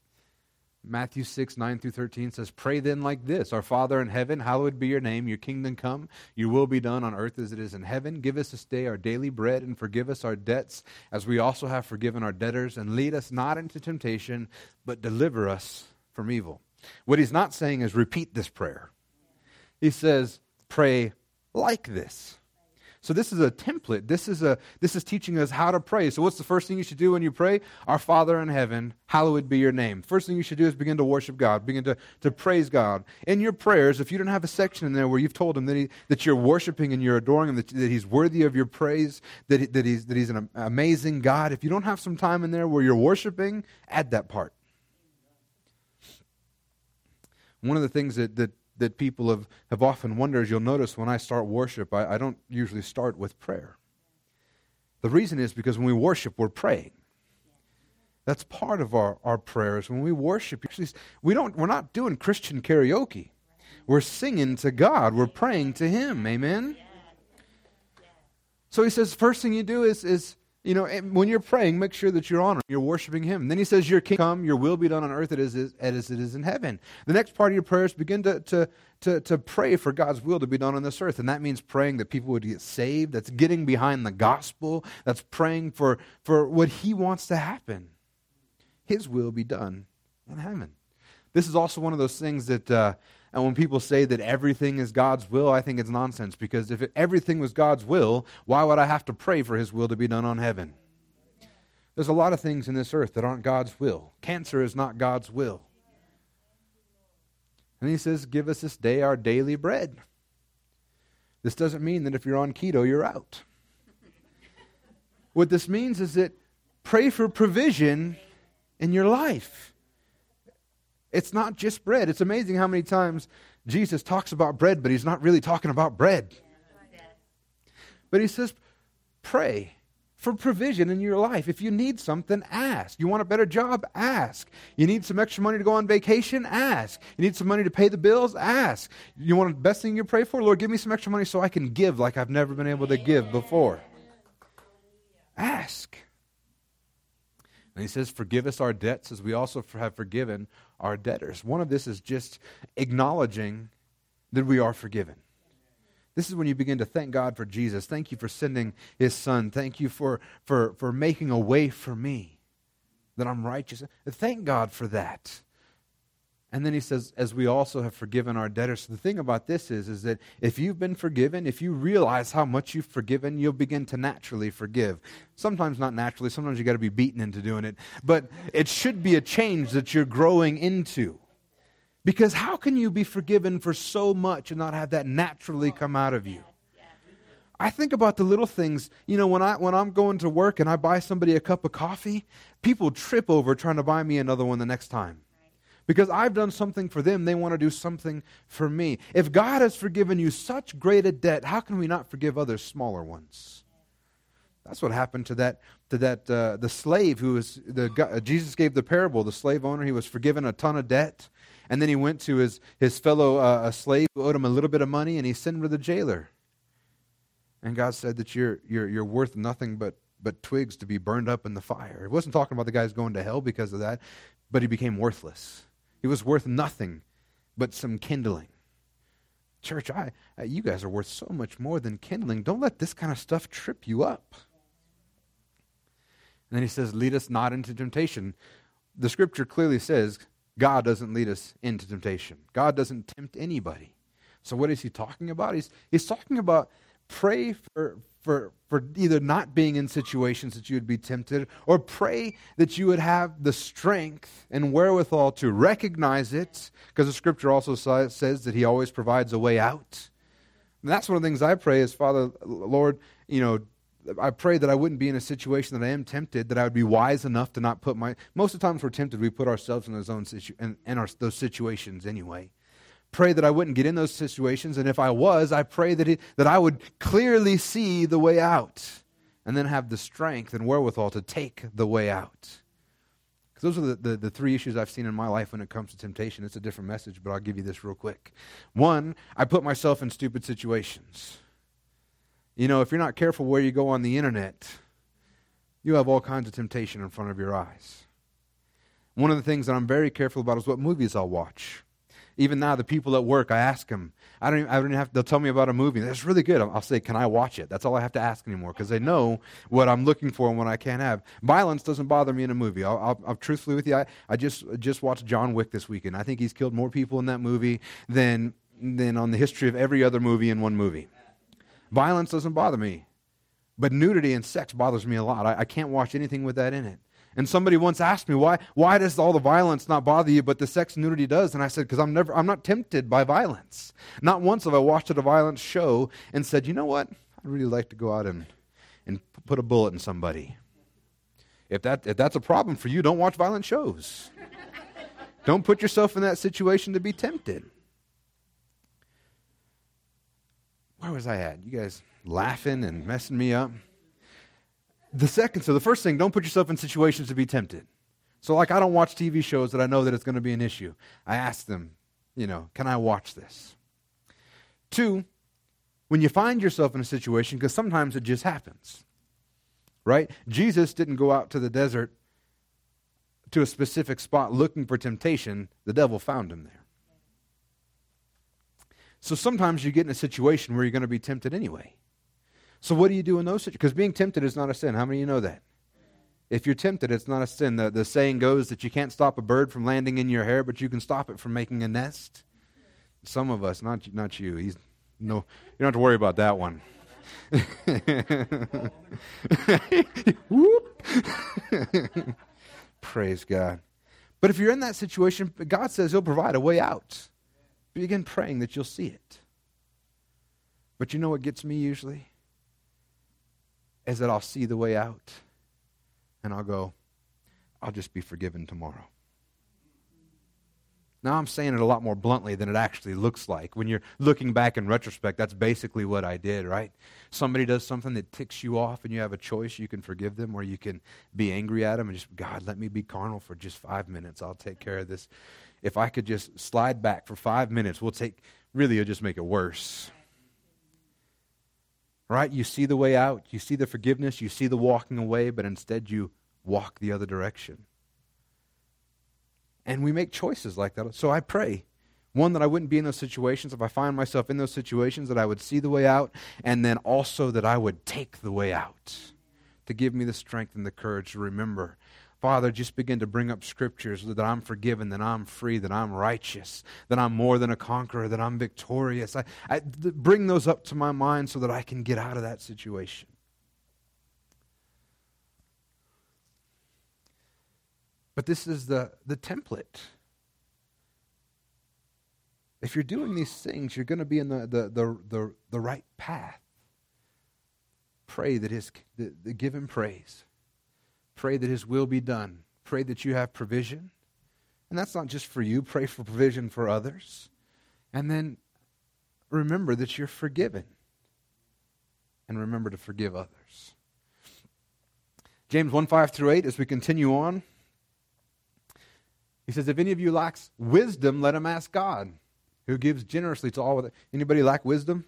Matthew 6, 9 through 13 says, Pray then like this Our Father in heaven, hallowed be your name. Your kingdom come. Your will be done on earth as it is in heaven. Give us this day our daily bread and forgive us our debts as we also have forgiven our debtors. And lead us not into temptation, but deliver us from evil. What he's not saying is repeat this prayer. He says, Pray like this. So this is a template. This is a this is teaching us how to pray. So what's the first thing you should do when you pray? Our Father in heaven, hallowed be your name. First thing you should do is begin to worship God, begin to, to praise God. In your prayers, if you don't have a section in there where you've told him that, he, that you're worshiping and you're adoring him, that, that he's worthy of your praise, that, that, he's, that he's an amazing God, if you don't have some time in there where you're worshiping, add that part. One of the things that, that that people have, have often wondered, you'll notice when I start worship, I, I don't usually start with prayer. The reason is because when we worship, we're praying. That's part of our, our prayers. When we worship, we don't, we're not doing Christian karaoke. We're singing to God. We're praying to Him. Amen? So he says, first thing you do is, is you know, when you're praying, make sure that you're honoring, you're worshiping Him. And then He says, Your kingdom come, your will be done on earth as, as it is in heaven. The next part of your prayers begin to, to, to, to pray for God's will to be done on this earth. And that means praying that people would get saved. That's getting behind the gospel. That's praying for, for what He wants to happen. His will be done in heaven. This is also one of those things that uh, and when people say that everything is God's will, I think it's nonsense because if everything was God's will, why would I have to pray for His will to be done on heaven? There's a lot of things in this earth that aren't God's will. Cancer is not God's will. And He says, Give us this day our daily bread. This doesn't mean that if you're on keto, you're out. what this means is that pray for provision in your life. It's not just bread. It's amazing how many times Jesus talks about bread, but he's not really talking about bread. But he says, pray for provision in your life. If you need something, ask. You want a better job? Ask. You need some extra money to go on vacation? Ask. You need some money to pay the bills? Ask. You want the best thing you pray for? Lord, give me some extra money so I can give like I've never been able to give before. Ask. And he says, Forgive us our debts as we also have forgiven our debtors. One of this is just acknowledging that we are forgiven. This is when you begin to thank God for Jesus. Thank you for sending his son. Thank you for, for, for making a way for me that I'm righteous. Thank God for that. And then he says, as we also have forgiven our debtors. So the thing about this is, is that if you've been forgiven, if you realize how much you've forgiven, you'll begin to naturally forgive. Sometimes not naturally, sometimes you got to be beaten into doing it. But it should be a change that you're growing into. Because how can you be forgiven for so much and not have that naturally come out of you? I think about the little things. You know, when I when I'm going to work and I buy somebody a cup of coffee, people trip over trying to buy me another one the next time. Because I've done something for them, they want to do something for me. If God has forgiven you such great a debt, how can we not forgive others smaller ones? That's what happened to that to that uh, the slave who was the uh, Jesus gave the parable. The slave owner he was forgiven a ton of debt, and then he went to his, his fellow uh, slave who owed him a little bit of money, and he sent him to the jailer. And God said that you're, you're, you're worth nothing but, but twigs to be burned up in the fire. He wasn't talking about the guys going to hell because of that, but he became worthless. He was worth nothing but some kindling. Church, I, you guys are worth so much more than kindling. Don't let this kind of stuff trip you up. And then he says, Lead us not into temptation. The scripture clearly says God doesn't lead us into temptation. God doesn't tempt anybody. So what is he talking about? He's, he's talking about pray for, for, for either not being in situations that you would be tempted, or pray that you would have the strength and wherewithal to recognize it, because the scripture also says that he always provides a way out. And that's one of the things I pray is, Father, Lord, you know, I pray that I wouldn't be in a situation that I am tempted, that I would be wise enough to not put my. Most of the times we're tempted, we put ourselves in those own situ, in, in our, those situations anyway. Pray that I wouldn't get in those situations, and if I was, I pray that it, that I would clearly see the way out, and then have the strength and wherewithal to take the way out. Because those are the, the, the three issues I've seen in my life when it comes to temptation. It's a different message, but I'll give you this real quick. One, I put myself in stupid situations. You know, if you're not careful where you go on the internet, you have all kinds of temptation in front of your eyes. One of the things that I'm very careful about is what movies I'll watch. Even now, the people at work, I ask them. I don't. Even, I don't even have. They'll tell me about a movie. That's really good. I'll say, "Can I watch it?" That's all I have to ask anymore because they know what I'm looking for and what I can't have. Violence doesn't bother me in a movie. I'll, I'll, I'll truthfully with you, I, I just just watched John Wick this weekend. I think he's killed more people in that movie than than on the history of every other movie in one movie. Violence doesn't bother me. But nudity and sex bothers me a lot. I, I, can't watch anything with that in it. And somebody once asked me, why, why does all the violence not bother you, but the sex nudity does? And I said, because I'm never I'm not tempted by violence. Not once have I watched a violent show and said, you know what? I'd really like to go out and, and put a bullet in somebody. If, that, if that's a problem for you, don't watch violent shows. don't put yourself in that situation to be tempted. where was I at? You guys laughing and messing me up. The second, so the first thing, don't put yourself in situations to be tempted. So, like, I don't watch TV shows that I know that it's going to be an issue. I ask them, you know, can I watch this? Two, when you find yourself in a situation, because sometimes it just happens, right? Jesus didn't go out to the desert to a specific spot looking for temptation, the devil found him there. So sometimes you get in a situation where you're going to be tempted anyway. So what do you do in those situations? Because being tempted is not a sin. How many of you know that? If you're tempted, it's not a sin. The, the saying goes that you can't stop a bird from landing in your hair, but you can stop it from making a nest. Some of us, not not you. He's no, you don't have to worry about that one. Praise God. But if you're in that situation, God says He'll provide a way out begin praying that you'll see it. But you know what gets me usually? Is that I'll see the way out and I'll go, I'll just be forgiven tomorrow. Now, I'm saying it a lot more bluntly than it actually looks like. When you're looking back in retrospect, that's basically what I did, right? Somebody does something that ticks you off, and you have a choice. You can forgive them, or you can be angry at them and just, God, let me be carnal for just five minutes. I'll take care of this. If I could just slide back for five minutes, we'll take, really, it'll just make it worse. Right? You see the way out, you see the forgiveness, you see the walking away, but instead you walk the other direction. And we make choices like that. So I pray. One, that I wouldn't be in those situations. If I find myself in those situations, that I would see the way out, and then also that I would take the way out to give me the strength and the courage to remember. Father, just begin to bring up scriptures that I'm forgiven, that I'm free, that I'm righteous, that I'm more than a conqueror, that I'm victorious. I, I bring those up to my mind so that I can get out of that situation. But this is the, the template. If you're doing these things, you're going to be in the, the, the, the, the right path. Pray that his, the, give him praise. Pray that his will be done. Pray that you have provision. And that's not just for you, pray for provision for others. And then remember that you're forgiven. And remember to forgive others. James 1 5 through 8, as we continue on. He says, If any of you lacks wisdom, let him ask God, who gives generously to all. Anybody lack wisdom?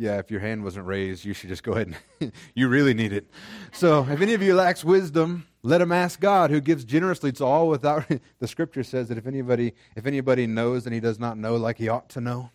Yeah, if your hand wasn't raised, you should just go ahead and you really need it. So, if any of you lacks wisdom, let him ask God, who gives generously to all without the scripture says that if anybody if anybody knows and he does not know like he ought to know.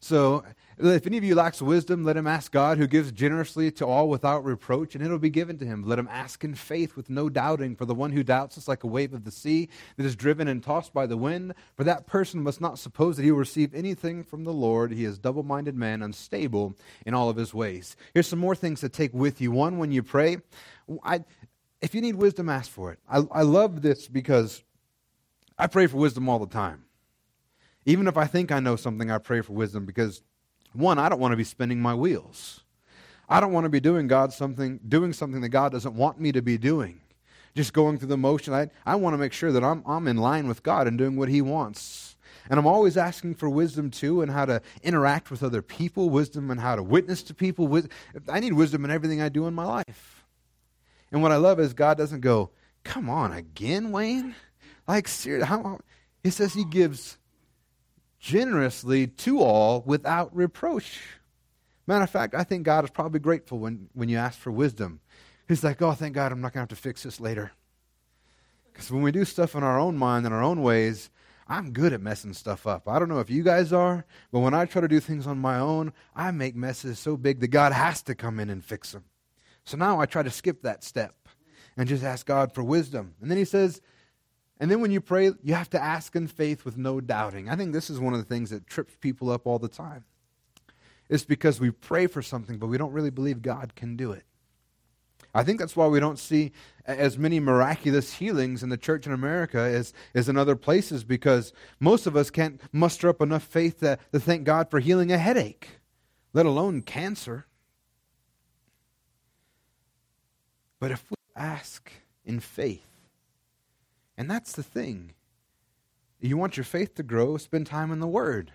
So, if any of you lacks wisdom, let him ask God, who gives generously to all without reproach, and it'll be given to him. Let him ask in faith with no doubting, for the one who doubts is like a wave of the sea that is driven and tossed by the wind. For that person must not suppose that he will receive anything from the Lord. He is a double minded man, unstable in all of his ways. Here's some more things to take with you. One, when you pray, I, if you need wisdom, ask for it. I, I love this because I pray for wisdom all the time. Even if I think I know something, I pray for wisdom because one, I don't want to be spinning my wheels. I don't want to be doing God something, doing something that God doesn't want me to be doing. Just going through the motion. I, I want to make sure that I'm, I'm in line with God and doing what He wants. And I'm always asking for wisdom too and how to interact with other people, wisdom and how to witness to people. I need wisdom in everything I do in my life. And what I love is God doesn't go, come on again, Wayne? Like, seriously, how, he says he gives generously to all without reproach. Matter of fact, I think God is probably grateful when, when you ask for wisdom. He's like, oh, thank God I'm not going to have to fix this later. Because when we do stuff in our own mind and our own ways, I'm good at messing stuff up. I don't know if you guys are, but when I try to do things on my own, I make messes so big that God has to come in and fix them. So now I try to skip that step and just ask God for wisdom. And then he says, and then when you pray, you have to ask in faith with no doubting. I think this is one of the things that trips people up all the time. It's because we pray for something, but we don't really believe God can do it. I think that's why we don't see as many miraculous healings in the church in America as, as in other places, because most of us can't muster up enough faith to, to thank God for healing a headache, let alone cancer. But if we ask in faith, and that's the thing. You want your faith to grow, spend time in the Word.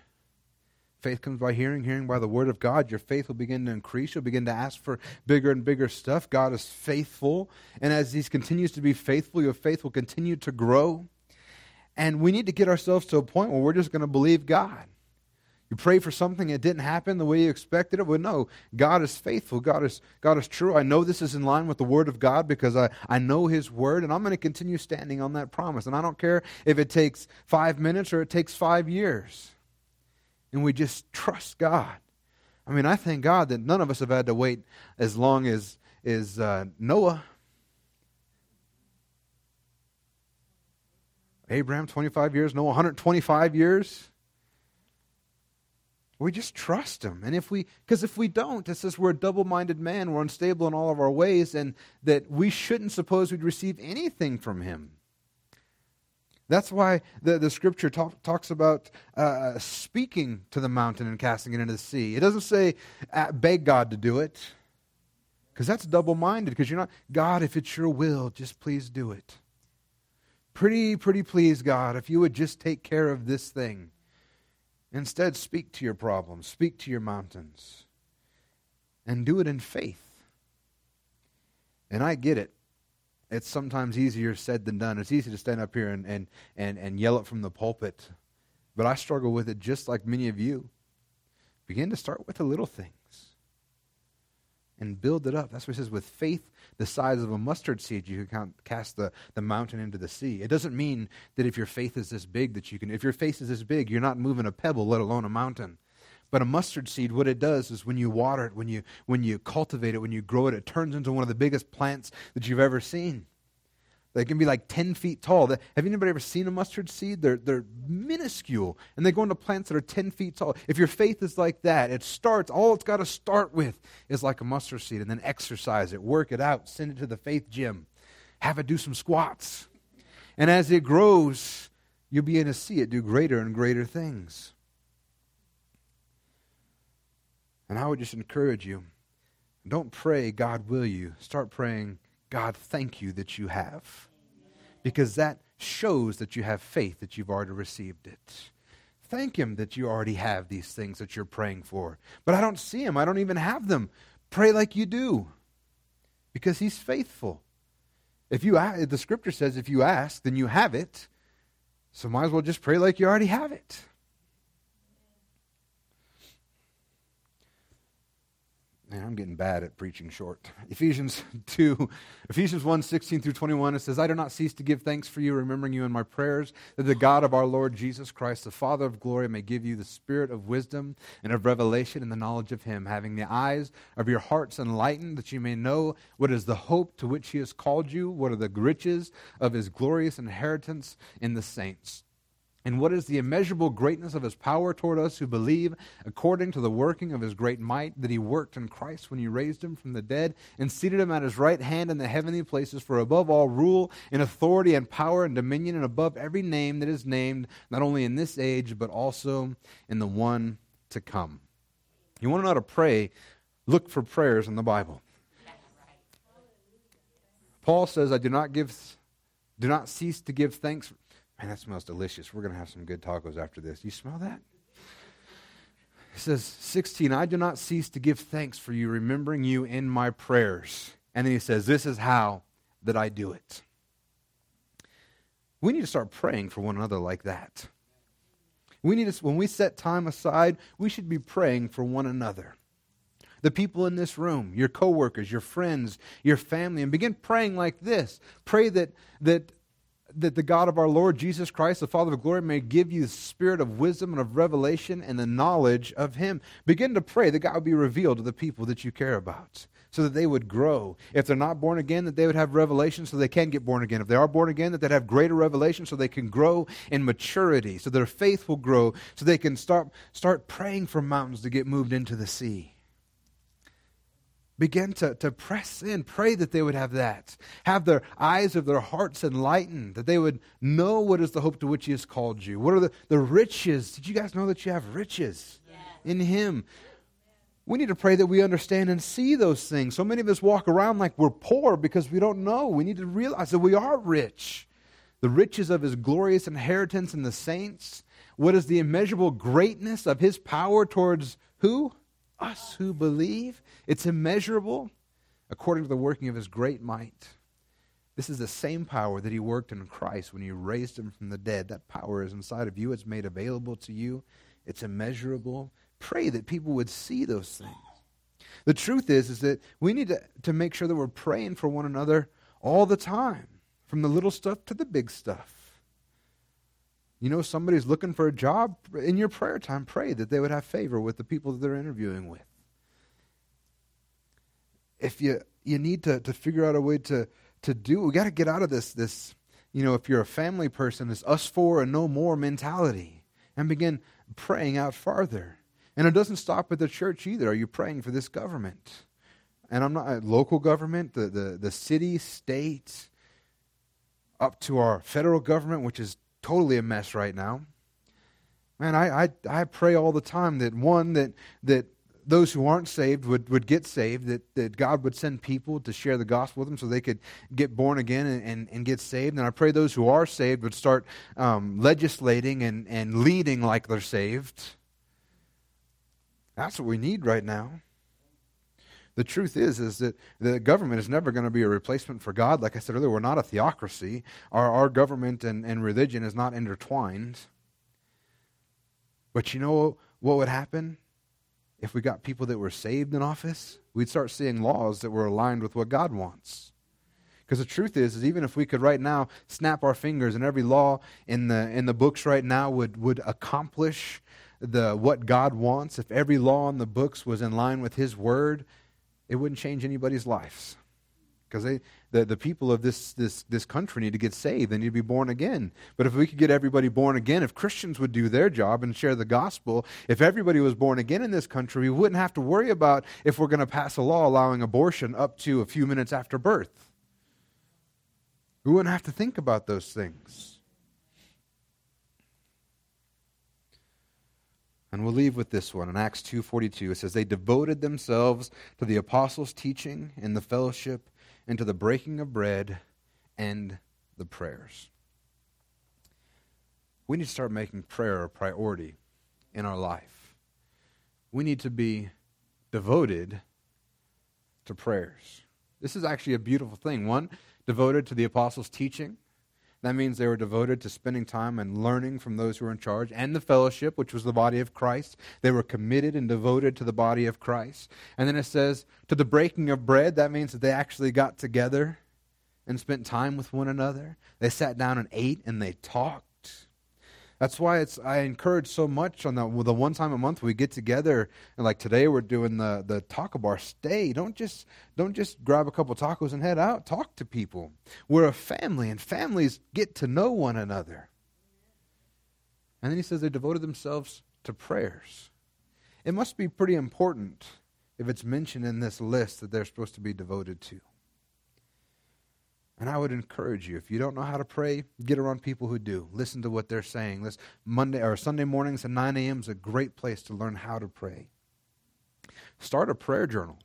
Faith comes by hearing, hearing by the Word of God. Your faith will begin to increase. You'll begin to ask for bigger and bigger stuff. God is faithful. And as He continues to be faithful, your faith will continue to grow. And we need to get ourselves to a point where we're just going to believe God. You pray for something, it didn't happen the way you expected it. Well, no, God is faithful. God is, God is true. I know this is in line with the Word of God because I, I know His Word, and I'm going to continue standing on that promise. And I don't care if it takes five minutes or it takes five years. And we just trust God. I mean, I thank God that none of us have had to wait as long as, as uh, Noah. Abraham, 25 years. Noah, 125 years. We just trust him. And if we, because if we don't, it says we're a double minded man, we're unstable in all of our ways, and that we shouldn't suppose we'd receive anything from him. That's why the, the scripture talk, talks about uh, speaking to the mountain and casting it into the sea. It doesn't say uh, beg God to do it, because that's double minded, because you're not, God, if it's your will, just please do it. Pretty, pretty please, God, if you would just take care of this thing. Instead, speak to your problems, speak to your mountains, and do it in faith. And I get it it's sometimes easier said than done. It's easy to stand up here and, and, and, and yell it from the pulpit, but I struggle with it just like many of you. Begin to start with the little things and build it up. That's what it says with faith the size of a mustard seed, you can cast the, the mountain into the sea. It doesn't mean that if your faith is this big that you can, if your faith is this big, you're not moving a pebble, let alone a mountain. But a mustard seed, what it does is when you water it, when you, when you cultivate it, when you grow it, it turns into one of the biggest plants that you've ever seen. They can be like 10 feet tall. Have anybody ever seen a mustard seed? They're, they're minuscule, and they go into plants that are 10 feet tall. If your faith is like that, it starts, all it's got to start with is like a mustard seed, and then exercise it, work it out, send it to the faith gym, have it do some squats. And as it grows, you'll begin to see it do greater and greater things. And I would just encourage you don't pray, God, will you? Start praying, God, thank you that you have. Because that shows that you have faith that you've already received it. Thank Him that you already have these things that you're praying for. But I don't see them, I don't even have them. Pray like you do. Because He's faithful. If you the scripture says if you ask, then you have it. So might as well just pray like you already have it. Man, I'm getting bad at preaching short. Ephesians 2, Ephesians 1, 16 through 21, it says, I do not cease to give thanks for you, remembering you in my prayers, that the God of our Lord Jesus Christ, the Father of glory, may give you the spirit of wisdom and of revelation and the knowledge of him, having the eyes of your hearts enlightened, that you may know what is the hope to which he has called you, what are the riches of his glorious inheritance in the saints and what is the immeasurable greatness of his power toward us who believe, according to the working of his great might that he worked in Christ when he raised him from the dead and seated him at his right hand in the heavenly places, for above all rule and authority and power and dominion, and above every name that is named, not only in this age, but also in the one to come. You want to know how to pray? Look for prayers in the Bible. Paul says, I do not give do not cease to give thanks Man, that smells delicious. We're going to have some good tacos after this. You smell that? It says, 16, I do not cease to give thanks for you, remembering you in my prayers. And then he says, This is how that I do it. We need to start praying for one another like that. We need to, when we set time aside, we should be praying for one another. The people in this room, your coworkers, your friends, your family, and begin praying like this. Pray that, that that the God of our Lord Jesus Christ, the Father of glory, may give you the spirit of wisdom and of revelation and the knowledge of Him. Begin to pray that God would be revealed to the people that you care about so that they would grow. If they're not born again, that they would have revelation so they can get born again. If they are born again, that they'd have greater revelation so they can grow in maturity, so their faith will grow, so they can start, start praying for mountains to get moved into the sea begin to, to press in. Pray that they would have that. Have their eyes of their hearts enlightened, that they would know what is the hope to which He has called you. What are the, the riches? Did you guys know that you have riches yes. in Him? We need to pray that we understand and see those things. So many of us walk around like we're poor because we don't know. We need to realize that we are rich. The riches of His glorious inheritance in the saints. What is the immeasurable greatness of His power towards who? Us who believe. It's immeasurable according to the working of his great might. This is the same power that he worked in Christ when he raised him from the dead. That power is inside of you. It's made available to you. It's immeasurable. Pray that people would see those things. The truth is, is that we need to, to make sure that we're praying for one another all the time, from the little stuff to the big stuff. You know, somebody's looking for a job in your prayer time, pray that they would have favor with the people that they're interviewing with. If you you need to, to figure out a way to to do we got to get out of this this you know if you're a family person this us for and no more mentality and begin praying out farther. And it doesn't stop at the church either. Are you praying for this government? And i'm not uh, local government the, the, the city state up to our federal government which is totally a mess right now. Man, I, I, I pray all the time that one, that, that those who aren't saved would, would get saved, that, that God would send people to share the gospel with them so they could get born again and, and, and get saved. And I pray those who are saved would start um, legislating and, and leading like they're saved. That's what we need right now. The truth is, is that the government is never going to be a replacement for God. Like I said earlier, we're not a theocracy. Our, our government and, and religion is not intertwined. But you know what would happen if we got people that were saved in office? We'd start seeing laws that were aligned with what God wants. Because the truth is, is even if we could right now snap our fingers and every law in the in the books right now would would accomplish the what God wants, if every law in the books was in line with His word, it wouldn't change anybody's lives. Because the, the people of this, this, this country need to get saved. They need to be born again. But if we could get everybody born again, if Christians would do their job and share the gospel, if everybody was born again in this country, we wouldn't have to worry about if we're going to pass a law allowing abortion up to a few minutes after birth. We wouldn't have to think about those things. And we'll leave with this one in Acts 2:42 it says they devoted themselves to the apostles' teaching and the fellowship and to the breaking of bread and the prayers. We need to start making prayer a priority in our life. We need to be devoted to prayers. This is actually a beautiful thing. One, devoted to the apostles' teaching. That means they were devoted to spending time and learning from those who were in charge, and the fellowship, which was the body of Christ. They were committed and devoted to the body of Christ. And then it says, to the breaking of bread, that means that they actually got together and spent time with one another. They sat down and ate and they talked. That's why it's I encourage so much on the the one time a month we get together and like today we're doing the the taco bar. Stay. Don't just don't just grab a couple tacos and head out. Talk to people. We're a family and families get to know one another. And then he says they devoted themselves to prayers. It must be pretty important if it's mentioned in this list that they're supposed to be devoted to. And I would encourage you, if you don't know how to pray, get around people who do. Listen to what they're saying. This Monday or Sunday mornings at 9 a.m. is a great place to learn how to pray. Start a prayer journal.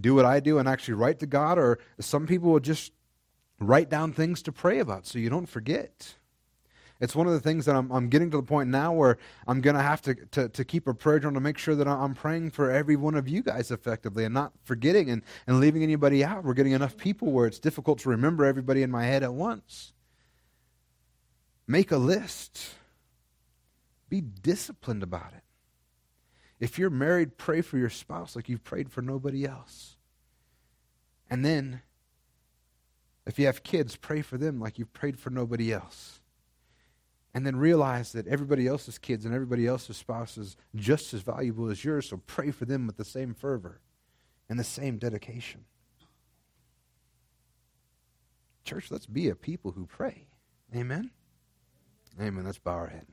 Do what I do and actually write to God, or some people will just write down things to pray about so you don't forget. It's one of the things that I'm, I'm getting to the point now where I'm going to have to, to, to keep a prayer journal to make sure that I'm praying for every one of you guys effectively and not forgetting and, and leaving anybody out. We're getting enough people where it's difficult to remember everybody in my head at once. Make a list. Be disciplined about it. If you're married, pray for your spouse like you've prayed for nobody else. And then, if you have kids, pray for them like you've prayed for nobody else and then realize that everybody else's kids and everybody else's spouse is just as valuable as yours, so pray for them with the same fervor and the same dedication. Church, let's be a people who pray. Amen? Amen. Let's bow our head.